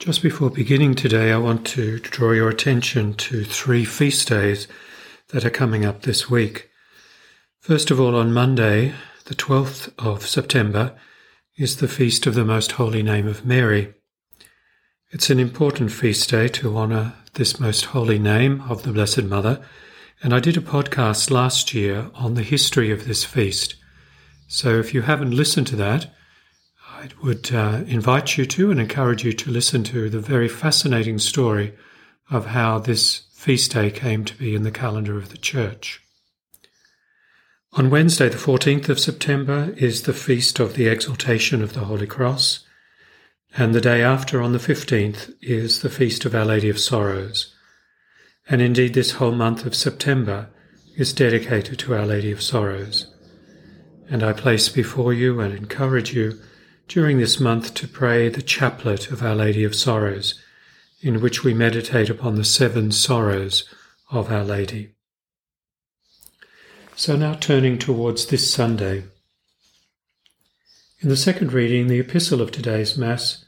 Just before beginning today, I want to draw your attention to three feast days that are coming up this week. First of all, on Monday, the 12th of September, is the feast of the Most Holy Name of Mary. It's an important feast day to honour this Most Holy Name of the Blessed Mother, and I did a podcast last year on the history of this feast. So if you haven't listened to that, I would uh, invite you to and encourage you to listen to the very fascinating story of how this feast day came to be in the calendar of the Church. On Wednesday, the 14th of September, is the feast of the Exaltation of the Holy Cross, and the day after, on the 15th, is the feast of Our Lady of Sorrows. And indeed, this whole month of September is dedicated to Our Lady of Sorrows. And I place before you and encourage you during this month to pray the chaplet of Our Lady of Sorrows, in which we meditate upon the seven sorrows of Our Lady. So now turning towards this Sunday. In the second reading, the epistle of today's Mass,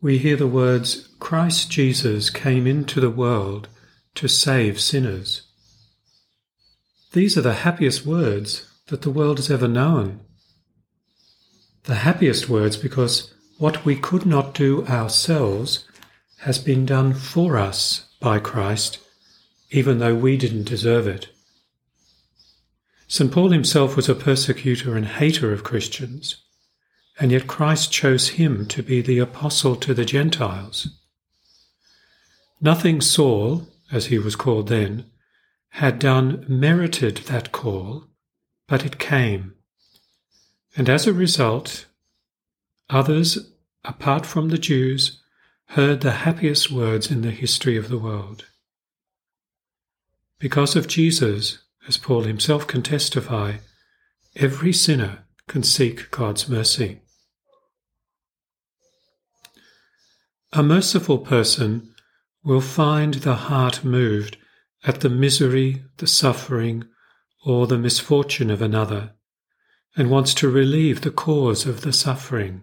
we hear the words, Christ Jesus came into the world to save sinners. These are the happiest words that the world has ever known the happiest words because what we could not do ourselves has been done for us by Christ, even though we didn't deserve it. St. Paul himself was a persecutor and hater of Christians, and yet Christ chose him to be the apostle to the Gentiles. Nothing Saul, as he was called then, had done merited that call, but it came. And as a result, others, apart from the Jews, heard the happiest words in the history of the world. Because of Jesus, as Paul himself can testify, every sinner can seek God's mercy. A merciful person will find the heart moved at the misery, the suffering, or the misfortune of another and wants to relieve the cause of the suffering.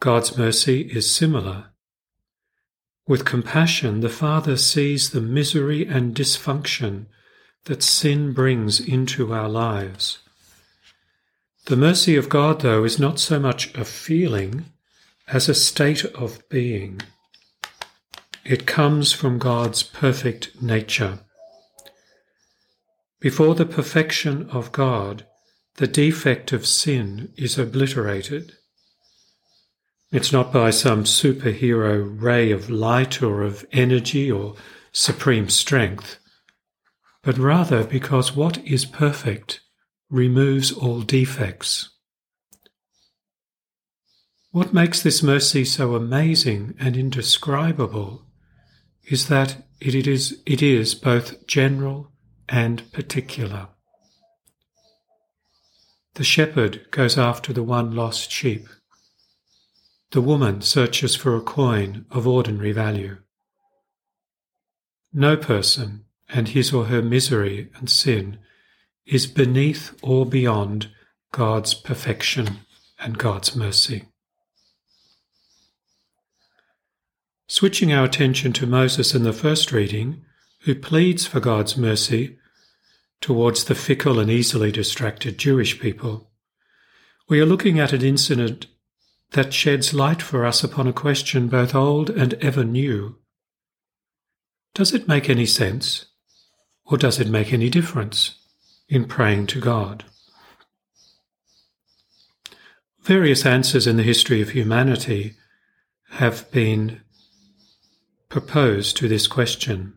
God's mercy is similar. With compassion, the Father sees the misery and dysfunction that sin brings into our lives. The mercy of God, though, is not so much a feeling as a state of being. It comes from God's perfect nature. Before the perfection of God, the defect of sin is obliterated. It's not by some superhero ray of light or of energy or supreme strength, but rather because what is perfect removes all defects. What makes this mercy so amazing and indescribable is that it is, it is both general and particular. The shepherd goes after the one lost sheep. The woman searches for a coin of ordinary value. No person and his or her misery and sin is beneath or beyond God's perfection and God's mercy. Switching our attention to Moses in the first reading, who pleads for God's mercy towards the fickle and easily distracted Jewish people. We are looking at an incident that sheds light for us upon a question both old and ever new. Does it make any sense, or does it make any difference in praying to God? Various answers in the history of humanity have been proposed to this question.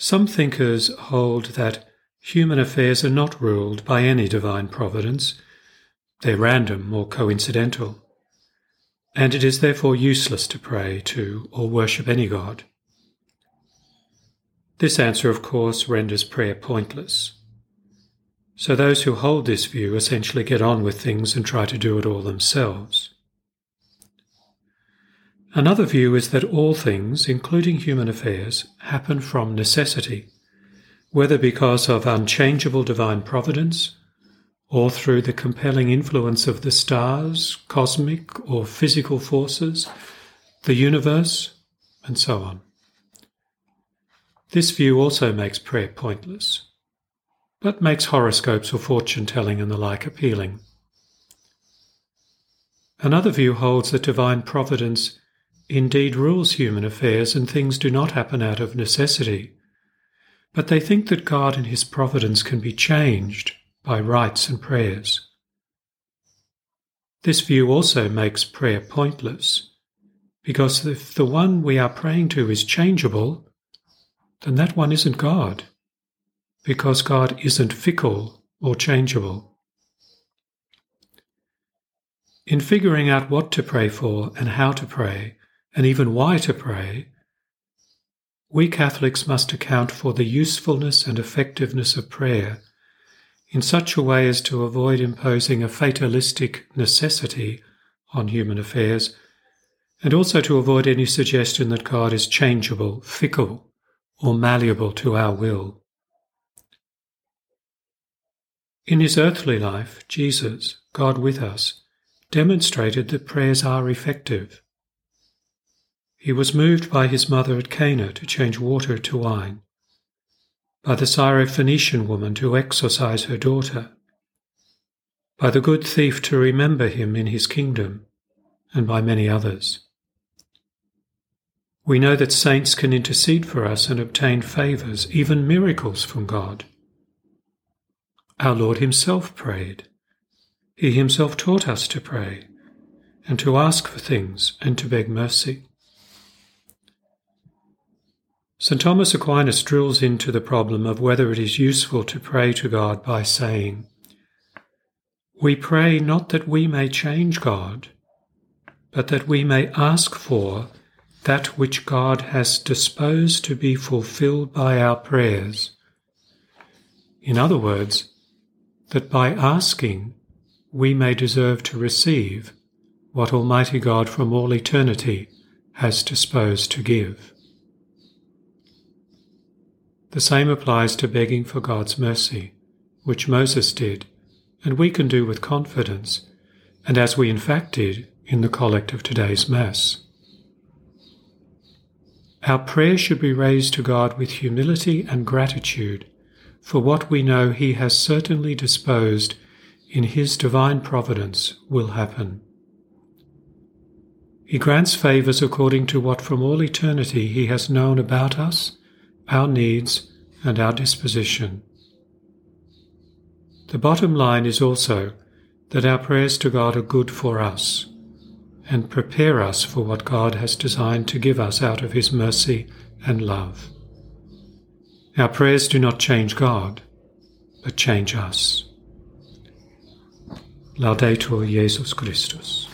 Some thinkers hold that human affairs are not ruled by any divine providence, they're random or coincidental, and it is therefore useless to pray to or worship any god. This answer, of course, renders prayer pointless. So those who hold this view essentially get on with things and try to do it all themselves. Another view is that all things, including human affairs, happen from necessity, whether because of unchangeable divine providence or through the compelling influence of the stars, cosmic or physical forces, the universe, and so on. This view also makes prayer pointless, but makes horoscopes or fortune telling and the like appealing. Another view holds that divine providence indeed rules human affairs and things do not happen out of necessity, but they think that God and his providence can be changed by rites and prayers. This view also makes prayer pointless, because if the one we are praying to is changeable, then that one isn't God, because God isn't fickle or changeable. In figuring out what to pray for and how to pray, and even why to pray, we Catholics must account for the usefulness and effectiveness of prayer in such a way as to avoid imposing a fatalistic necessity on human affairs, and also to avoid any suggestion that God is changeable, fickle, or malleable to our will. In his earthly life, Jesus, God with us, demonstrated that prayers are effective. He was moved by his mother at Cana to change water to wine, by the Syrophoenician woman to exorcise her daughter, by the good thief to remember him in his kingdom, and by many others. We know that saints can intercede for us and obtain favours, even miracles from God. Our Lord Himself prayed. He Himself taught us to pray, and to ask for things, and to beg mercy. St. Thomas Aquinas drills into the problem of whether it is useful to pray to God by saying, We pray not that we may change God, but that we may ask for that which God has disposed to be fulfilled by our prayers. In other words, that by asking we may deserve to receive what Almighty God from all eternity has disposed to give. The same applies to begging for God's mercy, which Moses did, and we can do with confidence, and as we in fact did in the collect of today's Mass. Our prayer should be raised to God with humility and gratitude for what we know He has certainly disposed in His divine providence will happen. He grants favours according to what from all eternity He has known about us our needs, and our disposition. The bottom line is also that our prayers to God are good for us and prepare us for what God has designed to give us out of His mercy and love. Our prayers do not change God, but change us. Laudetur Jesus Christus.